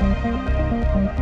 Música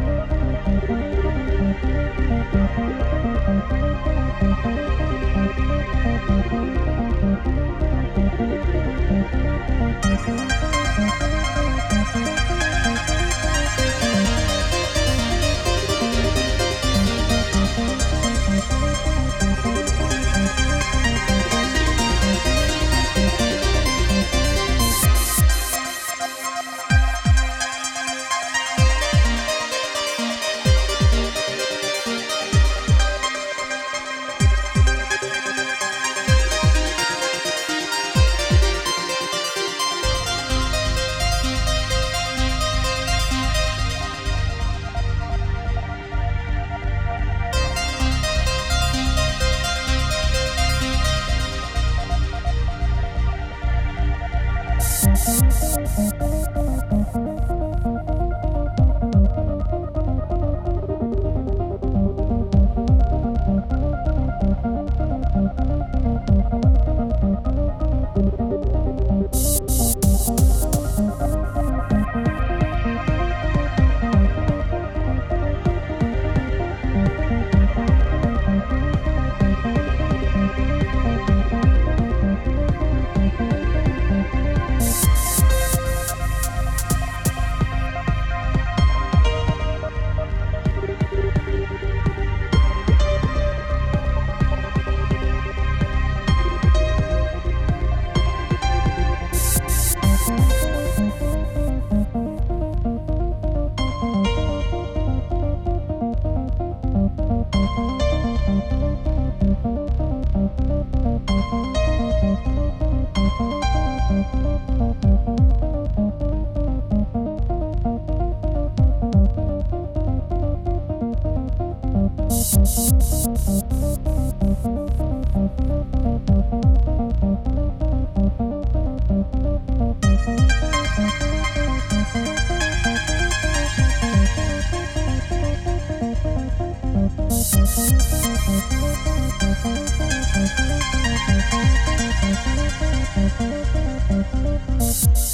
Thank you.